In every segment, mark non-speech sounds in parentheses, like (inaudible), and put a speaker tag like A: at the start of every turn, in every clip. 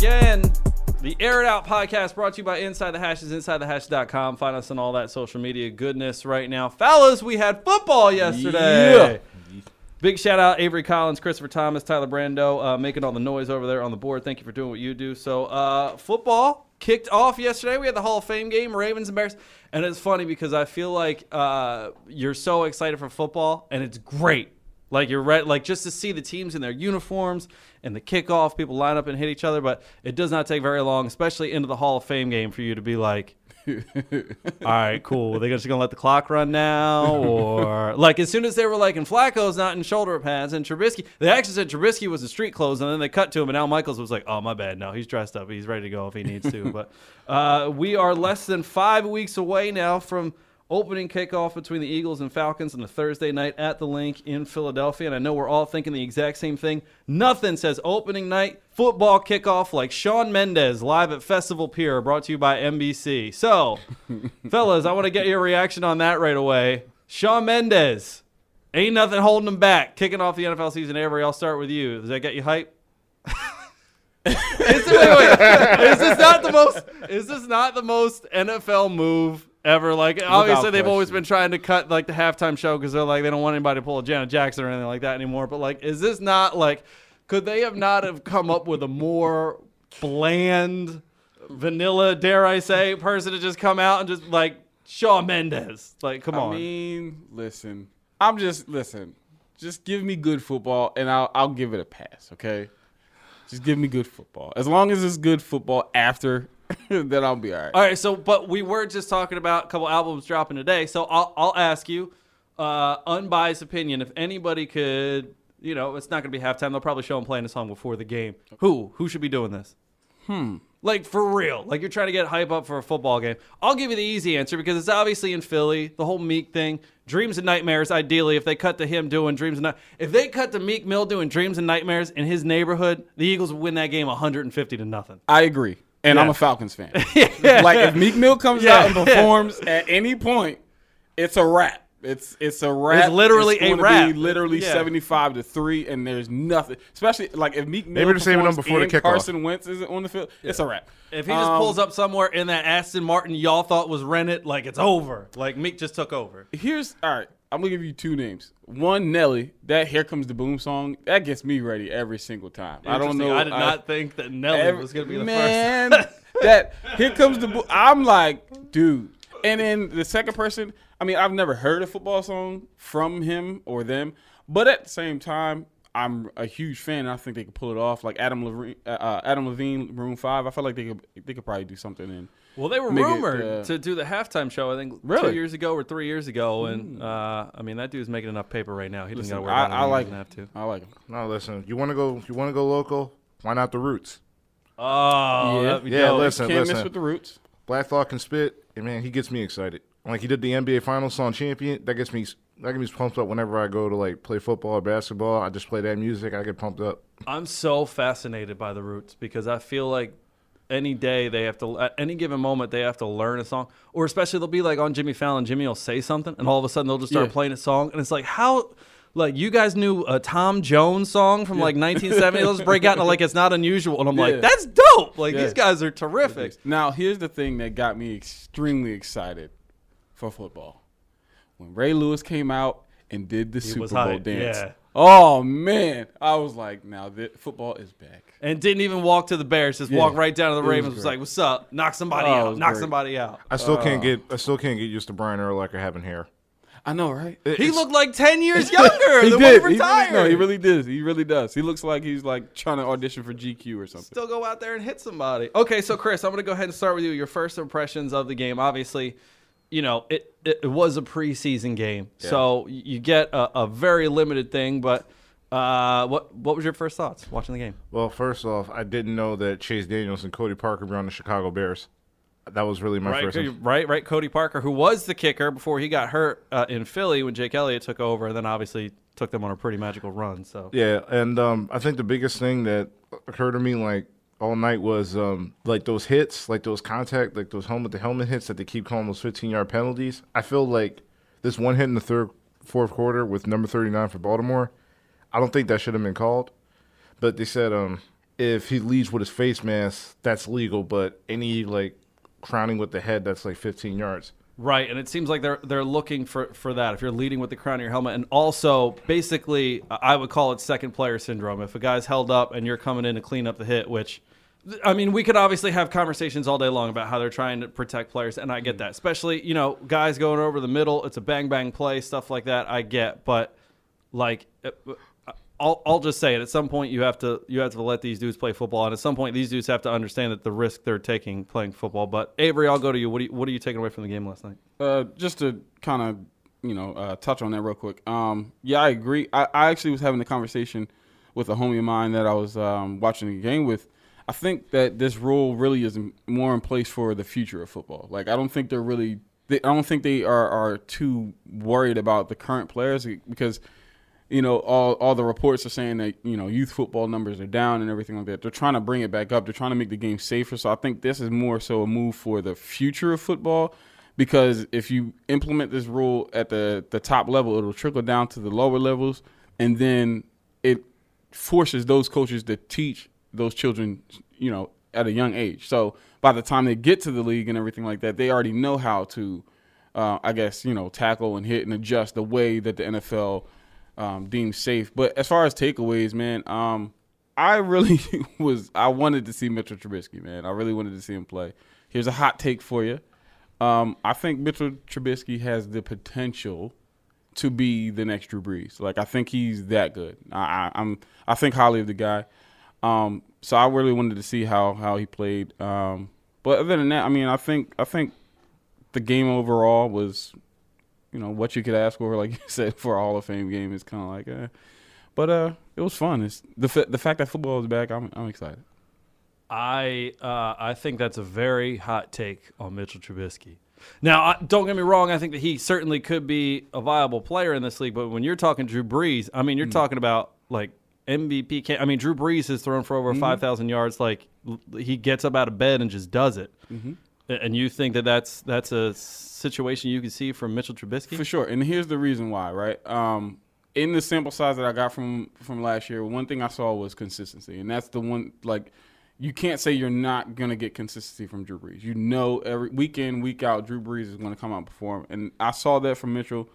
A: again. The Air It Out podcast brought to you by Inside the Hashes, InsideTheHash.com. Find us on all that social media goodness right now. Fellas, we had football yesterday.
B: Yeah.
A: Big shout out Avery Collins, Christopher Thomas, Tyler Brando, uh, making all the noise over there on the board. Thank you for doing what you do. So, uh, football kicked off yesterday. We had the Hall of Fame game, Ravens and Bears. And it's funny because I feel like uh, you're so excited for football, and it's great. Like you're right, like just to see the teams in their uniforms and the kickoff, people line up and hit each other. But it does not take very long, especially into the Hall of Fame game, for you to be like, (laughs) "All right, cool. Are they just gonna let the clock run now?" Or (laughs) like as soon as they were like, "And Flacco's not in shoulder pads," and Trubisky, they actually said Trubisky was in street clothes, and then they cut to him, and Al Michaels was like, "Oh my bad, no, he's dressed up. He's ready to go if he needs to." (laughs) but uh, we are less than five weeks away now from opening kickoff between the Eagles and Falcons on a Thursday night at the Linc in Philadelphia. And I know we're all thinking the exact same thing. Nothing says opening night football kickoff like Shawn Mendes live at Festival Pier, brought to you by NBC. So, (laughs) fellas, I want to get your reaction on that right away. Shawn Mendes, ain't nothing holding him back. Kicking off the NFL season. Avery, I'll start with you. Does that get you hype? (laughs) is, this, wait, wait. is this not the most? Is this not the most NFL move ever? Like, obviously, they've always been trying to cut like the halftime show because they're like they don't want anybody to pull a Janet Jackson or anything like that anymore. But like, is this not like? Could they have not have come up with a more bland, vanilla, dare I say, person to just come out and just like Shawn Mendes? Like, come on.
B: I mean, listen. I'm just listen. Just give me good football, and I'll I'll give it a pass. Okay. Just give me good football. As long as it's good football after, (laughs) then I'll be all right.
A: All right, so but we were just talking about a couple albums dropping today, so I'll I'll ask you, uh, unbiased opinion. If anybody could, you know, it's not going to be halftime. They'll probably show them playing a song before the game. Who who should be doing this? Hmm. Like for real, like you're trying to get hype up for a football game. I'll give you the easy answer because it's obviously in Philly. The whole Meek thing, Dreams and Nightmares. Ideally, if they cut to him doing Dreams and Night, if they cut to Meek Mill doing Dreams and Nightmares in his neighborhood, the Eagles would win that game 150 to nothing.
B: I agree, and I'm a Falcons fan. (laughs) yeah. Like if Meek Mill comes
A: Yeah.
B: out and performs at any point, it's a wrap. It's it's a wrap.
A: It's literally a
B: gonna
A: wrap.
B: Be literally
A: Yeah.
B: seventy five to three, and there's nothing. Especially like if Meek Mill
C: Maybe they're saving them
B: performs
C: before the
B: and
C: kickoff.
B: Carson Wentz isn't on the field. It's a wrap.
A: If he just
B: Um,
A: pulls up somewhere in that Aston Martin y'all thought was rented, like it's over. Like Meek just took over.
B: Here's all right. I'm gonna give you two names. One, Nelly. That "Here Comes the Boom" song that gets me ready every single time. I don't know.
A: I did not think that Nelly
B: every-
A: was to be the
B: man,
A: first. (laughs) (laughs)
B: that "Here Comes the Boom." I'm like, dude. And then the second person. I mean, I've never heard a football song from him or them, but at the same time, I'm a huge fan. And I think they could pull it off. Like Adam Levine, uh, uh, Adam Levine, Maroon Five. I feel like they could they could probably do something in.
A: Well, they were
B: Make it,
A: rumored
B: uh,
A: to do the halftime show. I think two years ago or three years ago, and uh, I mean that dude's making enough paper right now. He doesn't got to worry
B: I,
A: about it.
B: I like
A: doesn't
B: him.
A: have to.
B: I like him.
C: No, listen. You want to go? You want to go local? Why not the Roots?
A: Oh,
B: Yeah.
A: that'd
C: Yeah,
A: dope.
C: listen.
B: Can't miss with the roots.
C: Black Thought can spit, and man, he gets me excited. Like he did the NBA Finals song "Champion." That gets me. That gets me pumped up whenever I go to like play football or basketball. I just play that music. I get pumped up.
A: I'm so fascinated by the Roots because I feel like any day they have to, at any given moment, they have to learn a song, or especially they'll be like on Jimmy Fallon. Jimmy will say something, and all of a sudden they'll just start
B: Yeah.
A: playing a song, and it's like how. Like you guys knew a Tom Jones song from like 1970. Let's break out into like it's not unusual, and I'm
B: Yeah.
A: like, that's dope. Like
B: Yeah.
A: these guys are terrific.
B: Now, here's the thing that got me extremely excited for football. When Ray Lewis came out and did the Super Bowl dance.
A: Yeah.
B: Oh man, I was like, now that football is back.
A: and didn't even walk to the Bears. Just
B: Yeah.
A: walked right down to the
B: It was
A: Ravens. Was
B: great.
A: like, "What's up? Knock somebody
B: Oh,
A: out. Knock
B: great.
A: somebody out."
C: I still
B: Uh.
C: can't get. I still can't get used to Brian Urlacher having hair.
B: I know, right?
A: He looked like ten (laughs) years younger
B: he
A: than
B: did.
A: when he
B: He really,
A: retired.
B: no, he really does. He really does. He looks like he's like trying to audition for GQ or something.
A: Still go out there and hit somebody. Okay, so Chris, I'm going to go ahead and start with you. Your first impressions of the game. Obviously, you know it. It, it was a preseason game, so you get a, a very limited thing. But uh, what what was your first thoughts watching the game?
C: Well, first off, I didn't know that Chase Daniels and Cody Parkey were on the Chicago Bears. That was really my
A: Right,
C: first.
A: Cody- right, right. Cody Parkey, who was the kicker before he got hurt uh, in Philly when Jake Elliott took over, and then obviously took them on a pretty magical run. So
C: Yeah, and um, I think the biggest thing that occurred to me like all night was um, like those hits, like those contact, like those helmet to helmet hits that they keep calling those 15 yard penalties. I feel like this one hit in the third, fourth quarter with number 39 for Baltimore. I don't think that should have been called, but they said um, if he leads with his face mask, that's legal. But any like crowning with the head, that's like 15 yards.
A: Right, and it seems like they're they're looking for, for that. If you're leading with the crown of your helmet, and also basically, I would call it second player syndrome. If a guy's held up and you're coming in to clean up the hit, which, I mean, we could obviously have conversations all day long about how they're trying to protect players, and I get that. Especially, you know, guys going over the middle, it's a bang bang play, stuff like that. I get, but like. I'll, I'll just say it. At some point, you have to you have to let these dudes play football, and at some point, these dudes have to understand that the risk they're taking playing football. But Avery, I'll go to you. What do you, what are you taking away from the game last night?
B: Uh, just to kind of you know uh, touch on that real quick. Um, yeah, I agree. I, I actually was having a conversation with a homie of mine that I was um, watching the game with. I think that this rule really is more in place for the future of football. Like I don't think they're really. They, I don't think they are, are too worried about the current players because you know, all all the reports are saying that you know youth football numbers are down and everything like that. They're trying to bring it back up. They're trying to make the game safer. So I think this is more so a move for the future of football because if you implement this rule at the the top level, it'll trickle down to the lower levels, and then it forces those coaches to teach those children, you know, at a young age. So by the time they get to the league and everything like that, they already know how to, uh, I guess, you know, tackle and hit and adjust the way that the NFL um, deemed safe. But as far as takeaways, man, um, I really (laughs) was I wanted to see Mitchell Trubisky, man. I really wanted to see him play. Here's a hot take for you. Um, I think Mitchell Trubisky has the potential to be the next Drew Brees. Like I think he's that good. I, I am I think highly of the guy. Um, so I really wanted to see how how he played. Um, but other than that, I mean, I think I think the game overall was you know what you could ask for, (laughs) like you said, for a Hall of Fame game is kind of like, eh. but uh, it was fun. It's the f- the fact that football is back. I'm I'm excited.
A: I uh, I think that's a very hot take on Mitchell Trubisky. Now, don't get me wrong. I think that he certainly could be a viable player in this league. But when you're talking Drew Brees, I mean, you're mm. talking about like MVP. Can- I mean, Drew Brees has thrown for over mm-hmm. five thousand yards. Like he gets up out of bed and just does it. Mm-hmm. And you think that that's that's a situation you can see from Mitchell Trubisky?
B: For sure. And here's the reason why, right? Um, in the sample size that I got from from last year, one thing I saw was consistency, and that's the one like you can't say you're not gonna get consistency from Drew Brees. You know, every week in week out, Drew Brees is gonna come out and perform, and I saw that from Mitchell.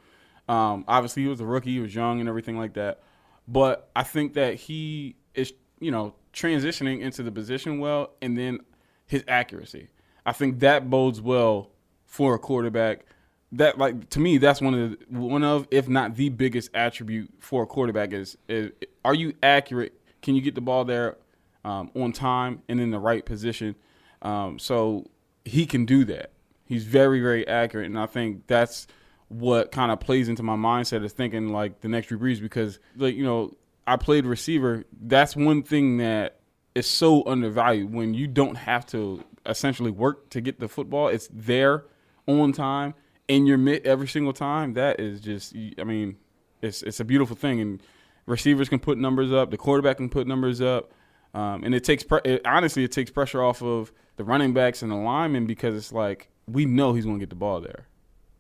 B: Um, obviously, he was a rookie, he was young, and everything like that. But I think that he is, you know, transitioning into the position well, and then his accuracy. I think that bodes well for a quarterback. That like to me, that's one of the, one of if not the biggest attribute for a quarterback is, is are you accurate? Can you get the ball there um, on time and in the right position? Um, so he can do that. He's very very accurate, and I think that's what kind of plays into my mindset is thinking like the next Drew Brees because like you know I played receiver. That's one thing that is so undervalued when you don't have to essentially work to get the football. It's there on time in your mid every single time. That is just, I mean, it's it's a beautiful thing. And receivers can put numbers up, the quarterback can put numbers up, um, and it takes pre- it, honestly it takes pressure off of the running backs and the linemen because it's like we know he's going to get the ball there.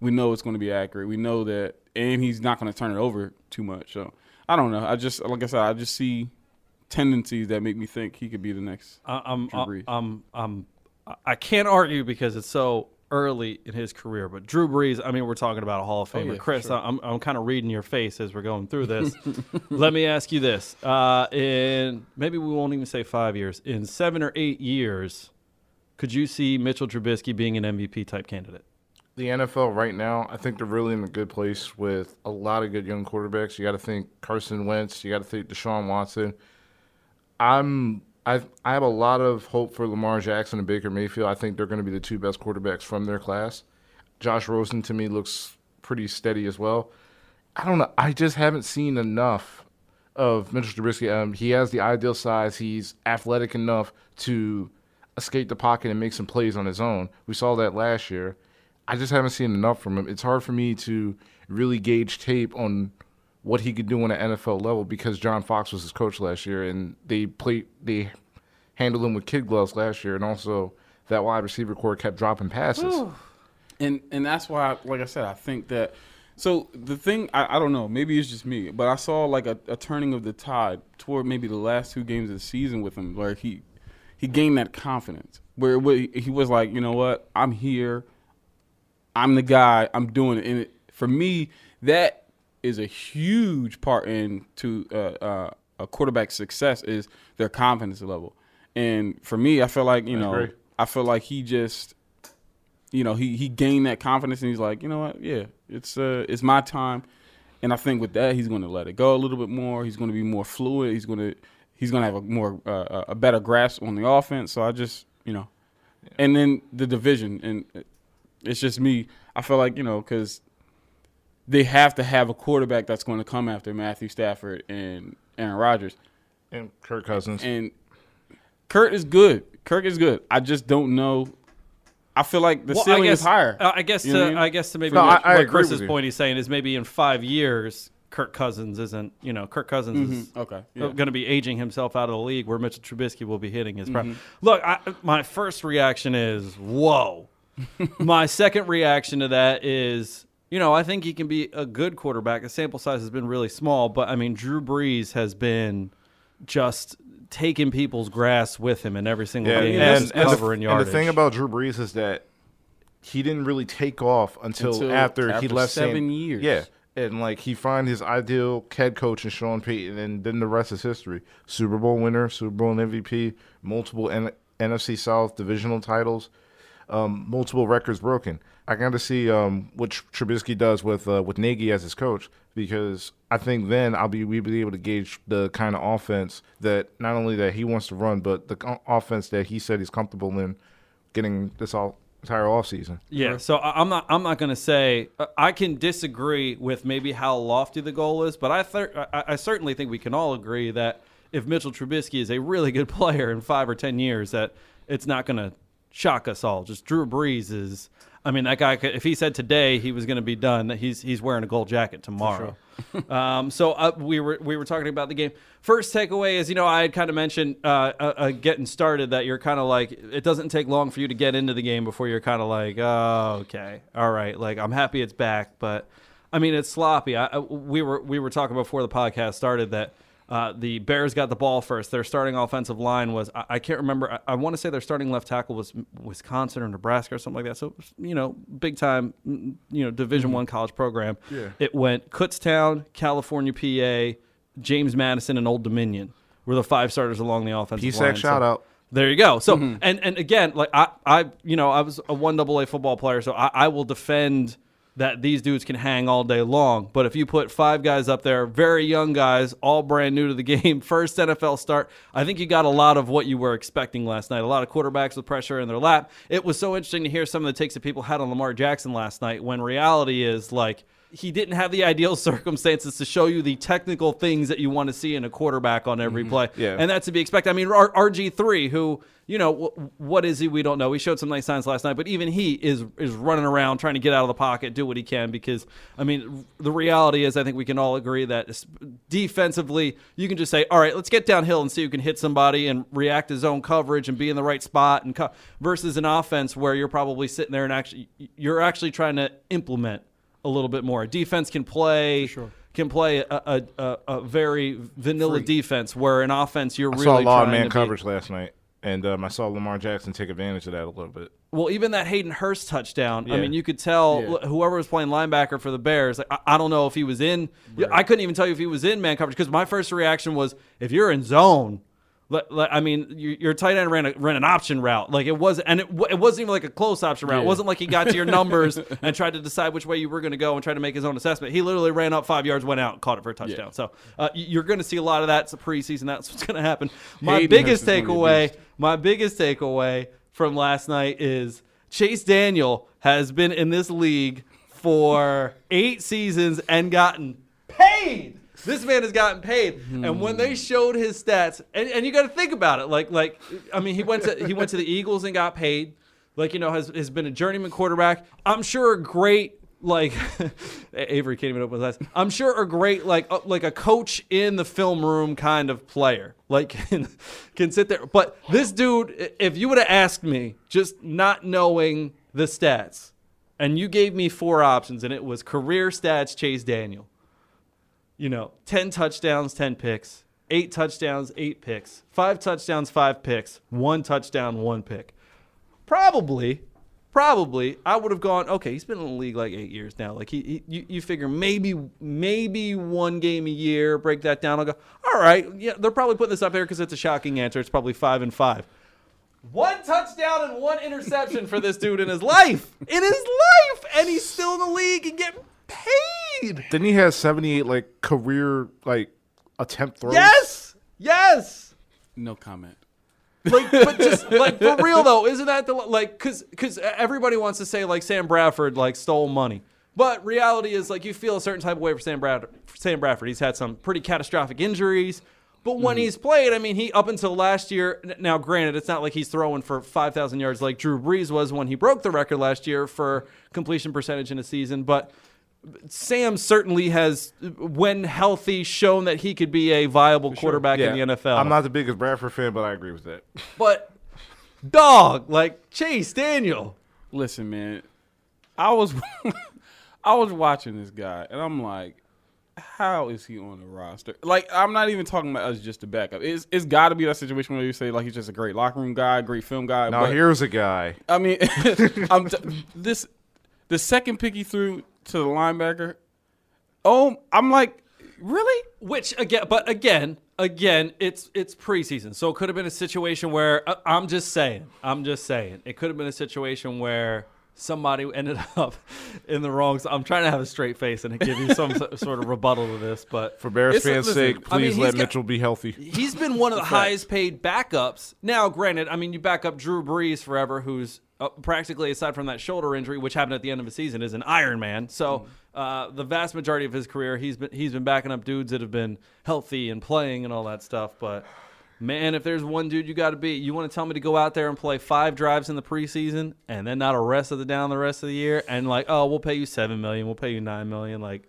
B: We know it's going to be accurate. We know that, and he's not going to turn it over too much. So I don't know. I just like I said, I just see tendencies that make me think he could be the next.
A: I'm, I'm, I'm, I can't argue because it's so early in his career. But Drew Brees, I mean, we're talking about a Hall of Famer. Oh, yeah, Chris, sure. I'm, I'm kind of reading your face as we're going through this. (laughs) Let me ask you this: uh, in maybe we won't even say five years, in seven or eight years, could you see Mitchell Trubisky being an MVP type candidate?
C: The NFL right now, I think they're really in a good place with a lot of good young quarterbacks. You got to think Carson Wentz. You got to think Deshaun Watson. I'm I I have a lot of hope for Lamar Jackson and Baker Mayfield. I think they're going to be the two best quarterbacks from their class. Josh Rosen to me looks pretty steady as well. I don't know. I just haven't seen enough of Mitchell Trubisky. Um, he has the ideal size. He's athletic enough to escape the pocket and make some plays on his own. We saw that last year. I just haven't seen enough from him. It's hard for me to really gauge tape on what he could do on an NFL level because John Fox was his coach last year, and they played they handled him with kid gloves last year, and also that wide receiver corps kept dropping passes.
B: And and that's why, like I said, I think that So the thing, I, I don't know, maybe it's just me, but I saw like a, a turning of the tide toward maybe the last two games of the season with him, where he he gained that confidence, where, where he was like, you know what, I'm here, I'm the guy, I'm doing it, and it, for me, that is a huge part into uh, uh, a quarterback's success is their confidence level, and for me, I feel like you
C: I
B: know,
C: agree.
B: I feel like he just you know, he he gained that confidence and he's like, you know what, yeah, it's uh it's my time. And I think with that he's going to let it go a little bit more. He's going to be more fluid. He's going to he's going to have a more uh, a better grasp on the offense. So I just you know, and then the division and it's just me. I feel like you know because they have to have a quarterback that's going to come after Matthew Stafford and Aaron Rodgers.
C: And Kirk Cousins.
B: And Kurt is good. Kirk is good. I just don't know. I feel like the
A: Well,
B: ceiling
A: I guess,
B: is higher.
A: uh, I guess
B: You
A: to
B: I mean?
A: I guess to maybe
C: No,
A: what,
C: I- I
A: what Chris's point he's saying is maybe in five years, Kirk Cousins isn't. You know, Kirk Cousins is
B: Okay, yeah.
A: going to be aging himself out of the league, where Mitchell Trubisky will be hitting his prime.
B: Mm-hmm.
A: Look, I, my first reaction is whoa. (laughs) my second reaction to that is. You know, I think he can be a good quarterback. The sample size has been really small, but I mean, Drew Brees has been just taking people's grass with him in every single
C: Yeah,
A: game,
C: and,
A: just
C: and, the,
A: covering
C: and the thing about Drew Brees is that he didn't really take off until,
B: Until
C: after, he left
B: seven
C: San-
B: years.
C: Yeah, and like he find his ideal head coach in Sean Payton, and then the rest is history. Super Bowl winner, Super Bowl MVP, multiple N- NFC South divisional titles, um, multiple records broken. I got to see um, what Trubisky does with uh, with Nagy as his coach because I think then I'll be we be able to gauge the kind of offense that not only that he wants to run, but the offense that he said he's comfortable in getting this all entire offseason.
A: Yeah, so I- I'm not. I'm not going to say uh, I can disagree with maybe how lofty the goal is, but I, thir- I I certainly think we can all agree that if Mitchell Trubisky is a really good (laughs) player in five or ten years, that it's not going to shock us all. Just Drew Brees is. I mean, that guy. Could, if he said today he was going to be done, he's he's wearing a gold jacket tomorrow. (laughs) um, so uh, we were we were talking about the game. First takeaway is you know I had kind of mentioned uh, uh, uh, getting started that you're kind of like it doesn't take long for you to get into the game before you're kind of like oh okay all right like I'm happy it's back but I mean it's sloppy. I, I, we were we were talking before the podcast started that. Uh, the Bears got the ball first. Their starting offensive line was I, I can't remember. I, I want to say their starting left tackle was Wisconsin or Nebraska or something like that. So you know, big time, you know, Division One college program.
C: Yeah.
A: It went Kutztown, California, PA, James Madison, and Old Dominion were the five starters along the offensive
C: PSAC
A: line.
C: shout
A: So-
C: out.
A: There you go. So and and again, like I I you know I was a one double A football player, so I, I will defend that these dudes can hang all day long. But if you put five guys up there, very young guys, all brand new to the (laughs) game, first NFL start, I think you got a lot of what you were expecting last night. A lot of quarterbacks with pressure in their lap. It was so interesting to hear some of the takes that people had on Lamar Jackson last night. When reality is like he didn't have the ideal (laughs) circumstances to show you the technical things that you want to see in a quarterback on every mm-hmm. play.
C: Yeah.
A: And that's to be expected. I mean, R- RG3, who, you know, w- what is he? We don't know. He showed some nice signs last night, but even he is is running around trying to get out of the pocket, do what he can because, I mean, the reality is, I think we can all agree that defensively, you can just say, all right, let's get downhill and see who can hit somebody and react to zone coverage and be in the right spot and co- versus an offense where you're probably sitting there and actually, you're actually trying to implement a little bit more. Defense can play. Can play a, a, a, a very vanilla defense, where an offense you're
C: I
A: really
C: saw a lot of man
A: to be-
C: coverage last night, and um, I saw Lamar Jackson take advantage of that a little bit.
A: Well, even that Hayden Hurst touchdown, I mean, you could tell
B: Yeah.
A: whoever was playing linebacker for the Bears. Like, I, I don't know if he was in. I couldn't even tell you if he was in man coverage because my first reaction was if you're in zone. I mean, your, tight end ran a, ran an option route. Like it was, and it, it wasn't even like a close option route. It wasn't like he got to your numbers (laughs) and tried to decide which way you were going to go and try to make his own assessment. He literally ran up five yards, went out, caught it for a touchdown. So uh, you're going to see a lot of that. It's a preseason. That's what's going to happen. My
B: Hayden
A: biggest
B: Hurst is one of the
A: takeaway my biggest takeaway from last night is Chase Daniel has been in this league for eight seasons and gotten paid. This man has gotten paid, and when they showed his stats, and, and you got to think about it, like like I mean, he went to he went to the Eagles and got paid, like you know has has been a journeyman quarterback. I'm sure a great like (laughs) Avery can't even open his eyes. I'm sure a great like uh, like a coach in the film room kind of player, like (laughs) can, can sit there. But this dude, if you would have asked me, just not knowing the stats, and you gave me four options, and it was career stats Chase Daniel. You know, 10 touchdowns, 10 picks, eight touchdowns, eight picks, five touchdowns, five picks, one touchdown, one pick. Probably, probably, I would have gone, okay, he's been in the league like eight years now. Like, he, he you, you figure maybe, maybe one game a year, break that down. I'll go, all right, yeah, they're probably putting this up here because it's a shocking answer. It's probably five and five. One touchdown and one interception for this dude in his life. In his life. And he's still in the league and getting paid.
C: Then he has 78 like career like attempt throws.
A: Yes. Yes.
B: No comment.
A: Like, but just (laughs) like for real though, isn't that the like? Because because everybody wants to say like Sam Bradford like stole money, but reality is like you feel a certain type of way for Sam Bradford. Sam Bradford, he's had some pretty catastrophic injuries. But when mm-hmm. he's played, I mean, he up until last year. Now, granted, it's not like he's throwing for five thousand yards like Drew Brees was when he broke the record last year for completion percentage in a season. But Sam certainly has, when healthy, shown that he could be a viable quarterback in the NFL.
C: I'm not the biggest Bradford fan, but I agree with that. (laughs)
A: But dog, like Chase Daniel.
B: Listen, man, I was (laughs) I was watching this guy, and I'm like, how is he on the roster? Like, I'm not even talking about us just a backup. It's it's got to be that situation where you say like he's just a great locker room guy, great film guy.
C: Now here's a guy.
B: I mean, (laughs) I'm t- this the second pick he threw to the linebacker. Oh, I'm like, really?
A: Which again, but again, again, it's it's preseason, so it could have been a situation where uh, I'm just saying, I'm just saying, it could have been a situation where somebody ended (laughs) up in the wrong. I'm trying to have a straight face and give you some sort of rebuttal to this, but
C: For Bears fans' sake,
A: I mean,
C: please let
A: got-
C: Mitchell be healthy.
A: he's been one of the (laughs) highest paid backups. Now, granted, I mean, you back up Drew Brees forever, who's uh, practically, aside from that shoulder injury, which happened at the end of the season, is an Iron Man. So, uh, the vast majority of his career, he's been he's been backing up dudes that have been healthy and playing and all that stuff. But man, if there's one dude you got to beat, you want to tell me to go out there and play five drives in the preseason and then not a rest of the down the rest of the year, and like, oh, we'll pay you seven million, we'll pay you nine million, like,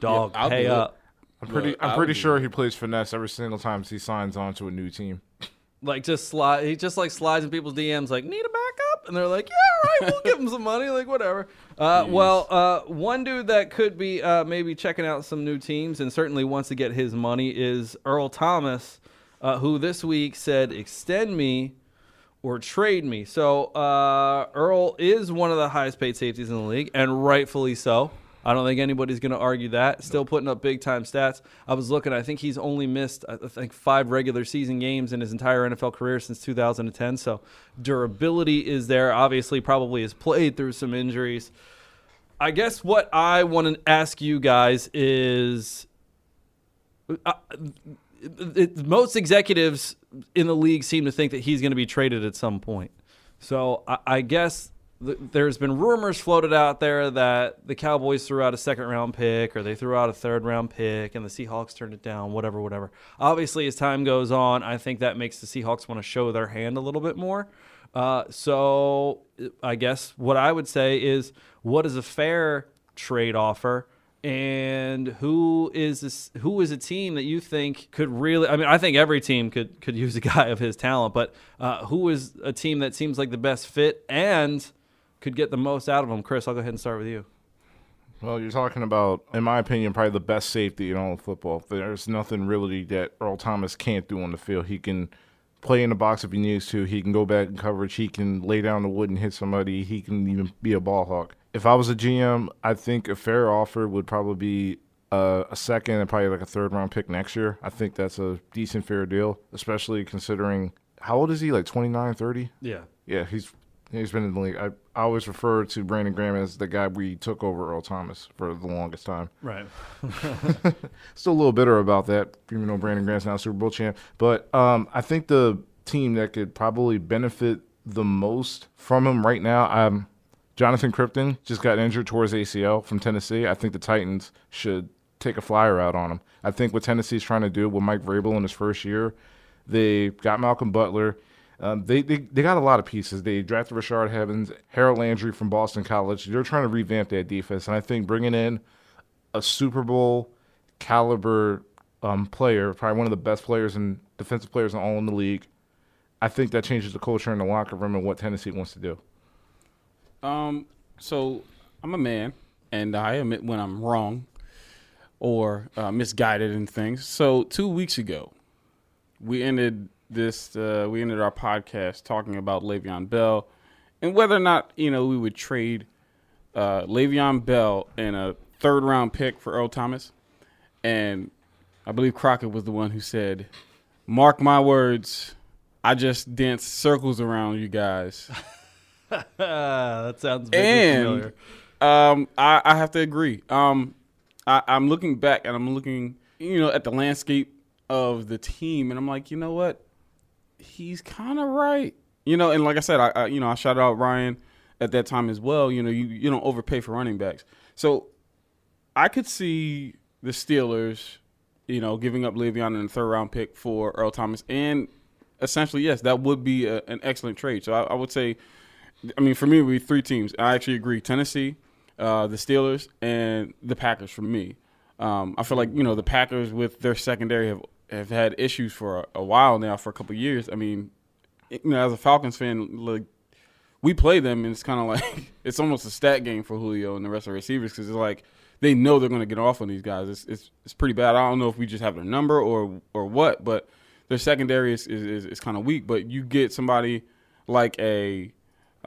A: dog,
B: I'll
A: pay
B: do it.
A: up.
C: I'm pretty.
B: Look,
C: I'm
B: I
C: pretty
B: would do
C: sure he plays finesse every single time he signs on to a new team.
A: like just slide he just like slides in people's DMs like need a backup and they're like yeah all right we'll give him some money like whatever uh, well uh, one dude that could be uh, maybe checking out some new teams and certainly wants to get his money is Earl Thomas uh, who this week said extend me or trade me so uh, Earl is one of the highest paid safeties in the league and rightfully so I don't think anybody's going to argue that. Still putting up big time stats. I was looking. I think he's only missed I think five regular season games in his entire NFL career since 2010. So durability is there. Obviously, probably has played through some injuries. I guess what I want to ask you guys is, uh, it, most executives in the league seem to think that he's going to be traded at some point. So I, I guess th- there's been rumors floated out there that the Cowboys threw out a second round pick or they threw out a third round pick and the Seahawks turned it down, whatever, whatever. Obviously, as time goes on, I think that makes the Seahawks want to show their hand a little bit more. Uh, so I guess what I would say is what is a fair trade offer? And who is this, who is a team that you think could really? I mean, I think every team could could use a (laughs) guy of his talent, but uh, who is a team that seems like the best fit and could get the most out of him? Chris, I'll go ahead and start with you.
C: Well, you're talking about, in my opinion, probably the best safety in all of football. There's nothing really that Earl Thomas can't do on the field. He can play in the box if he needs to. He can go back in coverage. He can lay down the wood and hit somebody. He can even be a ball hawk. If I was a GM, I think a fair offer would probably be uh, a second and probably like a third round pick next year. I think that's a decent fair deal, especially considering how old is he? Like 29, 30?
A: Yeah,
C: Yeah, he's he's been in the league. I, I always refer to Brandon Graham as the guy we took over Earl Thomas for the longest time.
A: right. (laughs) (laughs)
C: Still a little bitter about that, even though Brandon Graham's now Super Bowl champ. But um, I think the team that could probably benefit the most from him right now, um, Jonathan Cyprien just got injured towards ACL from Tennessee. I think the Titans should take a flyer out on him. I think what Tennessee's trying to do with Mike Vrabel in his first year, they got Malcolm Butler. Um, they, they they got a lot of pieces. They drafted Rashaan Evans, Harold Landry from Boston College. They're trying to revamp that defense, and I think bringing in a Super Bowl caliber um, player, probably one of the best players and defensive players in all in the league, I think that changes the culture in the locker room and what Tennessee wants to do.
B: Um, So I'm a man, and I admit when I'm wrong or uh, misguided in things. So two weeks ago, we ended this. Uh, we ended our podcast talking about Le'Veon Bell and whether or not you know we would trade uh, Le'Veon Bell and a third round pick for Earl Thomas. And I believe Crockett was the one who said, "Mark my words." I just danced circles around you guys. (laughs)
A: that sounds
B: and um, I, I have to agree. Um, I, I'm looking back and I'm looking, you know, at the landscape of the team, and I'm like, you know what? He's kind of right. You know, and like I said, I, I you know I shouted out Ryan at that time as well. You know, you you don't overpay for running backs, so I could see the Steelers, you know, giving up Le'Veon in the third round pick for Earl Thomas, and essentially, yes, that would be a, an excellent trade. So I, I would say, I mean, for me, we three teams. I actually agree: Tennessee, uh, the Steelers, and the Packers. For me, um, I feel like you know the Packers with their secondary have have had issues for a, a while now, for a couple years. I mean, you know, as a Falcons fan, like we play them, and it's kind of like (laughs) it's almost a stat game for Julio and the rest of the receivers because it's like they know they're going to get off on these guys. It's, it's it's pretty bad. I don't know if we just have their number or or what, but their secondary is is, is, is kind of weak. But you get somebody like a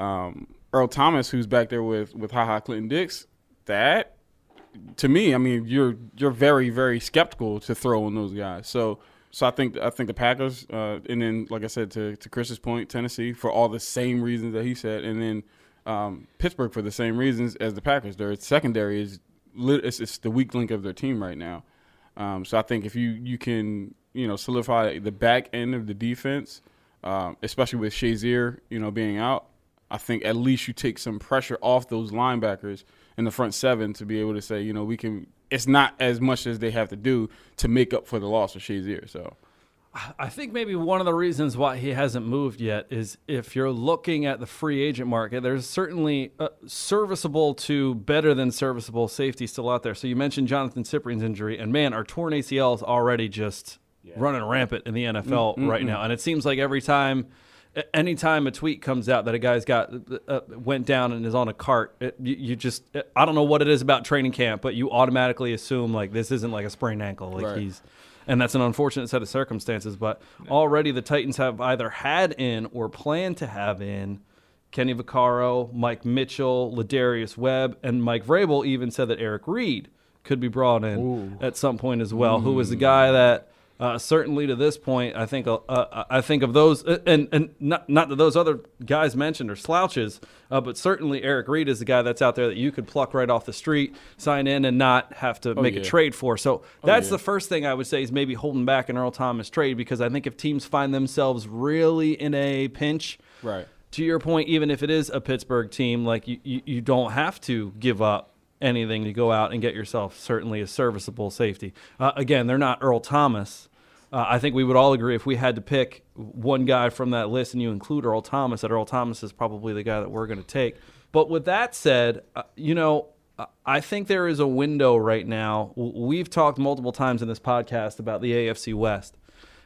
B: um, Earl Thomas who's back there with with Ha Ha Clinton Dix. That to me, I mean, you're you're very very skeptical to throw on those guys. So so I think I think the Packers, uh, and then like I said to to Chris's point, Tennessee for all the same reasons that he said, and then um, Pittsburgh for the same reasons as the Packers. Their secondary is lit, it's, it's the weak link of their team right now. Um, so I think if you you can you know solidify the back end of the defense, um, especially with Shazier you know being out, I think at least you take some pressure off those linebackers in the front seven to be able to say you know we can. It's not as much as they have to do to make up for the loss of Shazier. So.
A: I think maybe one of the reasons why he hasn't moved yet is if you're looking at the free agent market, there's certainly a serviceable to better than serviceable safety still out there. So you mentioned Jonathan Cyprien's injury, and man, our torn ACL is already just running rampant in the NFL mm-hmm, right mm-hmm. now. And it seems like every time, anytime a tweet comes out that a guy's got uh, uh went down and is on a cart, it, you, you just uh, I don't know what it is about training camp, but you automatically assume like this isn't like a sprained ankle, like
B: Right.
A: he's and that's an unfortunate set of circumstances. But already the Titans have either had in or plan to have in Kenny Vaccaro, Mike Mitchell, Lardarius Webb, and Mike Vrabel even said that Eric Reid could be brought in at some point as well, who was the hmm. guy that. Uh, certainly, to this point, I think uh, uh, I think of those, uh, and and not not that those other guys mentioned are slouches, uh, but certainly Eric Reid is the guy that's out there that you could pluck right off the street, sign in, and not have to make a
B: yeah.
A: trade for. So that's
B: yeah.
A: the first thing I would say is maybe holding back an Earl Thomas trade because I think if teams find themselves really in a pinch,
B: Right.
A: to your point, even if it is a Pittsburgh team, like you, you, you don't have to give up anything to go out and get yourself certainly a serviceable safety. Uh, again, they're not Earl Thomas. Uh, I think we would all agree if we had to pick one guy from that list and you include Earl Thomas, that Earl Thomas is probably the guy that we're going to take. But with that said, uh, you know, uh, I think there is a window right now. We've talked multiple times in this podcast about the AFC West.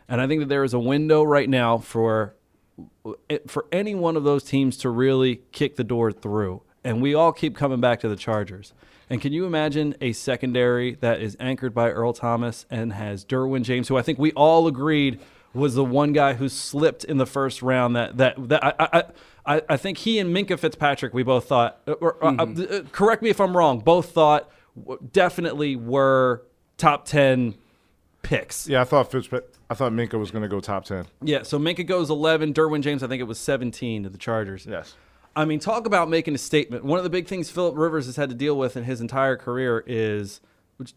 A: And I think that there is a window right now for for any one of those teams to really kick the door through. And we all keep coming back to the Chargers. And can you imagine a secondary that is anchored by Earl Thomas and has Derwin James, who I think we all agreed was the one guy who slipped in the first round. That that that I I, I, I think he and Minkah Fitzpatrick, we both thought. Or, uh, uh, correct me if I'm wrong. Both thought w- definitely were top ten picks.
C: Yeah, I thought Fitzpa- I thought Minkah was going to go top ten.
A: Yeah, so Minkah goes 11. Derwin James, I think it was 17 to the Chargers.
C: Yes.
A: I mean, talk about making a statement. One of the big things Philip Rivers has had to deal with in his entire career is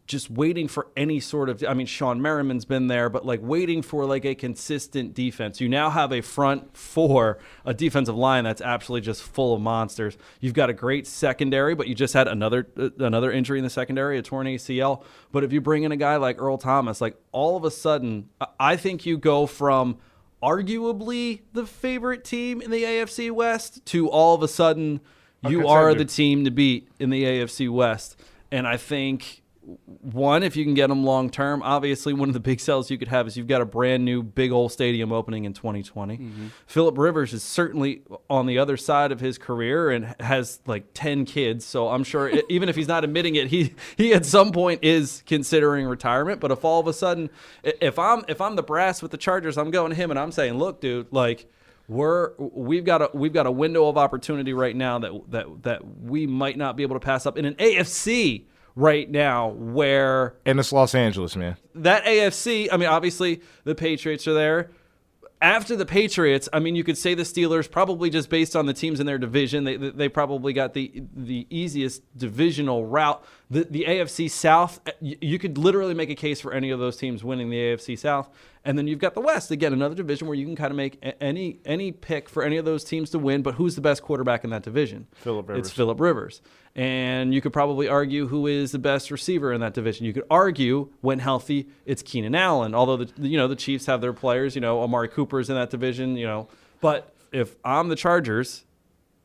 A: just waiting for any sort of. I mean, Shawne Merriman's been there, but like waiting for like a consistent defense. You now have a front four, a defensive line that's absolutely just full of monsters. You've got a great secondary, but you just had another uh, another injury in the secondary, a torn ACL. But if you bring in a guy like Earl Thomas, like all of a sudden, I- I think you go from arguably the favorite team in the AFC West to all of a sudden you are the team to beat in the AFC West. And I think one, if you can get them long term, obviously one of the big sells you could have is you've got a brand new big old stadium opening in 2020.
B: Mm-hmm.
A: Philip Rivers is certainly on the other side of his career and has like 10 kids, so I'm sure it, (laughs) even if he's not admitting it, he he at some point is considering retirement. But if all of a sudden, if I'm if I'm the brass with the Chargers, I'm going to him and I'm saying, look, dude, like we're we've got a we've got a window of opportunity right now that that that we might not be able to pass up in an AFC right now where
C: And it's Los Angeles, man.
A: that AFC, I mean obviously the Patriots are there. After the Patriots, I mean you could say the Steelers probably just based on the teams in their division, they they probably got the the easiest divisional route. The the AFC South, you you could literally make a case for any of those teams winning the AFC South. And then you've got the West, again another division where you can kind of make any any pick for any of those teams to win, but who's the best quarterback in that division?
C: Philip Rivers.
A: It's Philip Rivers. And you could probably argue who is the best receiver in that division. You could argue when healthy, it's Keenan Allen. Although the you know the Chiefs have their players, you know Amari Cooper's in that division, you know. But if I'm the Chargers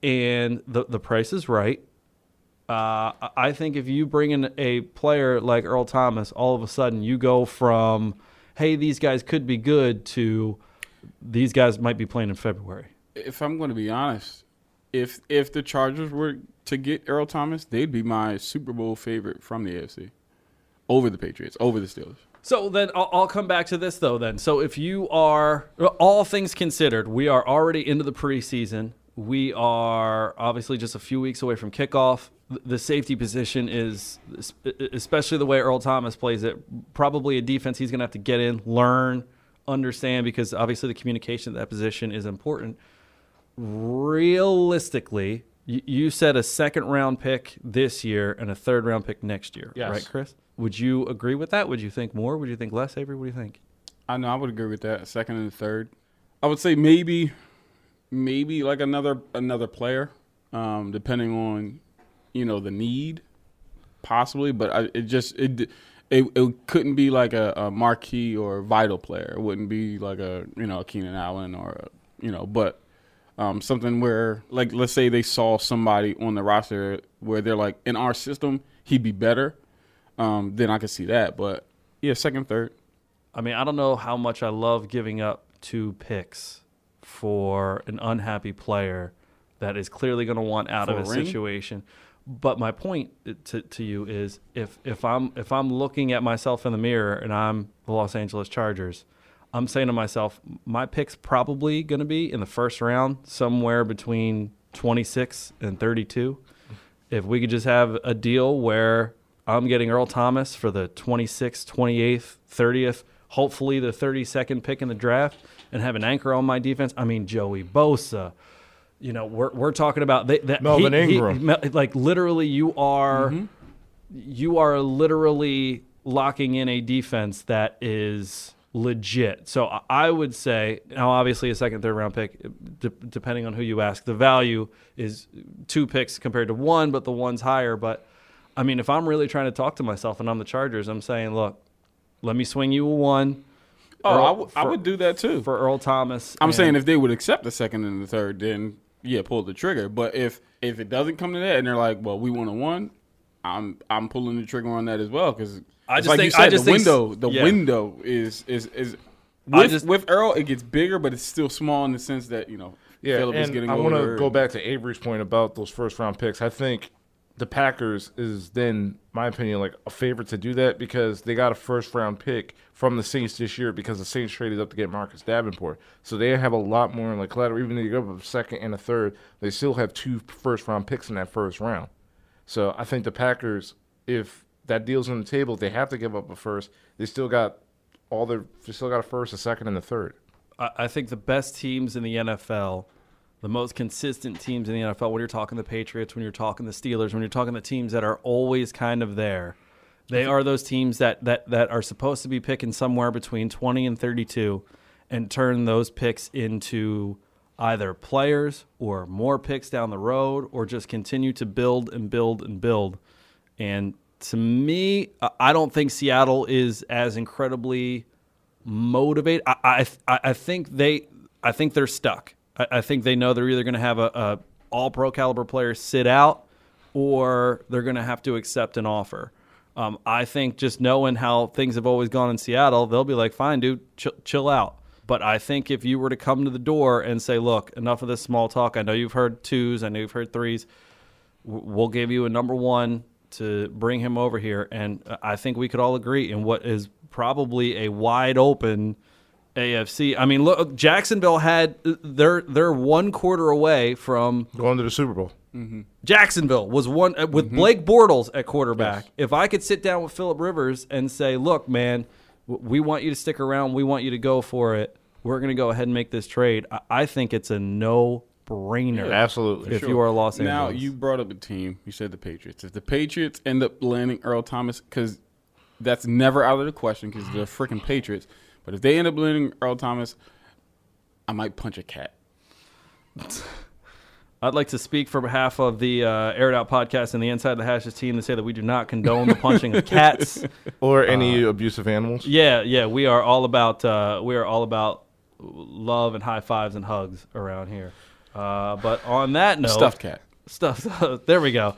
A: and the the price is right, uh, I think if you bring in a player like Earl Thomas, all of a sudden you go from hey these guys could be good to these guys might be playing in February.
B: if I'm going to be honest, if if the Chargers were to get Earl Thomas, they'd be my Super Bowl favorite from the AFC over the Patriots, over the Steelers.
A: So then I'll, I'll come back to this though. Then, so if you are all things considered, we are already into the preseason. We are obviously just a few weeks away from kickoff. The safety position is, especially the way Earl Thomas plays it, probably a defense he's going to have to get in, learn, understand, because obviously the communication at that position is important. Realistically, you, said a second round pick this year and a third round pick next year,
C: Yes.
A: right, Chris? Would you agree with that? Would you think more? Would you think less, Avery? What do you think?
B: I know I would agree with that. Second and third, I would say maybe, maybe like another another player, um, depending on, you know, the need, possibly. But I, it just it, it it couldn't be like a, a marquee or vital player. It wouldn't be like a you know a Keenan Allen or a, you know, but um, something where like let's say they saw somebody on the roster where they're like in our system he'd be better, um, then I could see that. But yeah, second, third.
A: I mean, I don't know how much I love giving up two picks for an unhappy player that is clearly going to want out
B: For
A: of
B: a
A: a situation. But my point to, to you is if if I'm if I'm looking at myself in the mirror and I'm the Los Angeles Chargers, I'm saying to myself, my pick's probably going to be in the first round, somewhere between 26 and 32. If we could just have a deal where I'm getting Earl Thomas for the 26th, 28th, 30th, hopefully the 32nd pick in the draft, and have an anchor on my defense. I mean, Joey Bosa. You know, we're, we're talking about they, that
C: Melvin
A: he- he-
C: Ingram.
A: me- like literally, you are mm-hmm. you are literally locking in a defense that is legit. So I- would say now, obviously, a second, third round pick, de- depending on who you ask, the value is two picks compared to one, but the one's higher. But I mean, if I'm really trying to talk to myself and I'm the Chargers, I'm saying, look, let me swing you a one.
B: Oh,
A: Earl-
B: I would- I would do that too.
A: for Earl Thomas.
B: I'm
A: and-
B: saying if they would accept the second and the third, then yeah, pull the trigger. But if if it doesn't come to that and they're like, well, we want a one, I'm I'm pulling the trigger on that as well because
A: I just
B: like
A: think-
B: you said,
A: I just
B: the
A: think s-
B: window the
A: yeah.
B: window is is is with,
A: just-
B: with Earl it gets bigger, but it's still small in the sense that you know
C: Yeah,
B: Philip is
C: and
B: getting
C: I want to go back to Avery's point about those first round picks. I think the Packers is then, my opinion, like a favorite to do that because they got a first round pick from the Saints this year because the Saints traded up to get Marcus Davenport. So they have a lot more in like collateral. Even if they go up a second and a third, they still have two first round picks in that first round. So I think the Packers, if that deal's on the table, they have to give up a first. They still got all their, they still got a first, a second, and a third.
A: I think the best teams in the NFL, the most consistent teams in the NFL, when you're talking the Patriots, when you're talking the Steelers, when you're talking the teams that are always kind of there, they are those teams that that that are supposed to be picking somewhere between 20 and 32 and turn those picks into either players or more picks down the road or just continue to build and build and build. And to me, I- don't think Seattle is as incredibly motivate. I, I I I think they I think they're stuck. I, I think they know they're either going to have a, a all pro caliber player sit out, or they're going to have to accept an offer. Um, I think just knowing how things have always gone in Seattle, they'll be like, fine, dude, chill, out. But I think if you were to come to the door and say, look, enough of this small talk. I know you've heard twos, I know you've heard threes. We'll give you a number one to bring him over here. And uh, I think we could all agree in what is probably a wide open AFC. I mean, look, Jacksonville had they're they're one quarter away from
C: Going to the Super Bowl.
A: Jacksonville was one uh, with Blake Bortles at quarterback. If I could sit down with Philip Rivers and say, "Look, man, w- we want you to stick around. We want you to go for it. We're going to go ahead and make this trade." I, I think it's a no-brainer.
C: Absolutely.
A: If you are Los Angeles.
B: Now you brought up a team. You said the Patriots. If the Patriots end up landing Earl Thomas, because that's never out of the question, because they're freaking Patriots. But if they end up landing Earl Thomas, I might punch a cat. (laughs)
A: I'd like to speak for behalf of the uh, Aired Out podcast and the Inside the Hashes team to say that we do not condone the punching of (laughs) cats.
C: Or any abusive animals.
A: Yeah, yeah, we are all about uh, we are all about love and high fives and hugs around here. Uh, but on that note,
B: Stuffed cat.
A: Stuff. (laughs) there we go.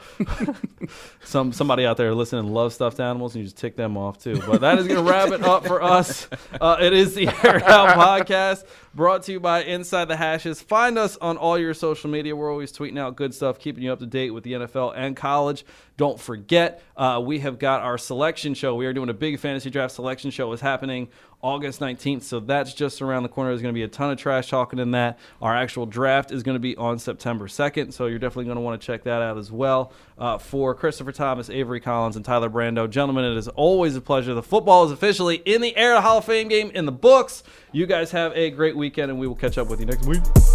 A: (laughs) Some somebody out there listening loves stuffed animals, and you just tick them off too. But that is going to wrap it up for us. Uh, it is the (laughs) Aired Out podcast, brought to you by Inside the Hashes. Find us on all your social media. We're always tweeting out good stuff, keeping you up to date with the NFL and college. Don't forget, uh, we have got our selection show. We are doing a big fantasy draft selection show. is happening August 19th, so that's just around the corner. There's going to be a ton of trash talking in that. Our actual draft is going to be on September 2nd, so you're definitely going to want to check that out as well. Uh, for Christopher Thomas, Avery Collins, and Tyler Brando, gentlemen, it is always a pleasure. The football is officially in the air. The Hall of Fame game in the books. You guys have a great weekend, and we will catch up with you next week.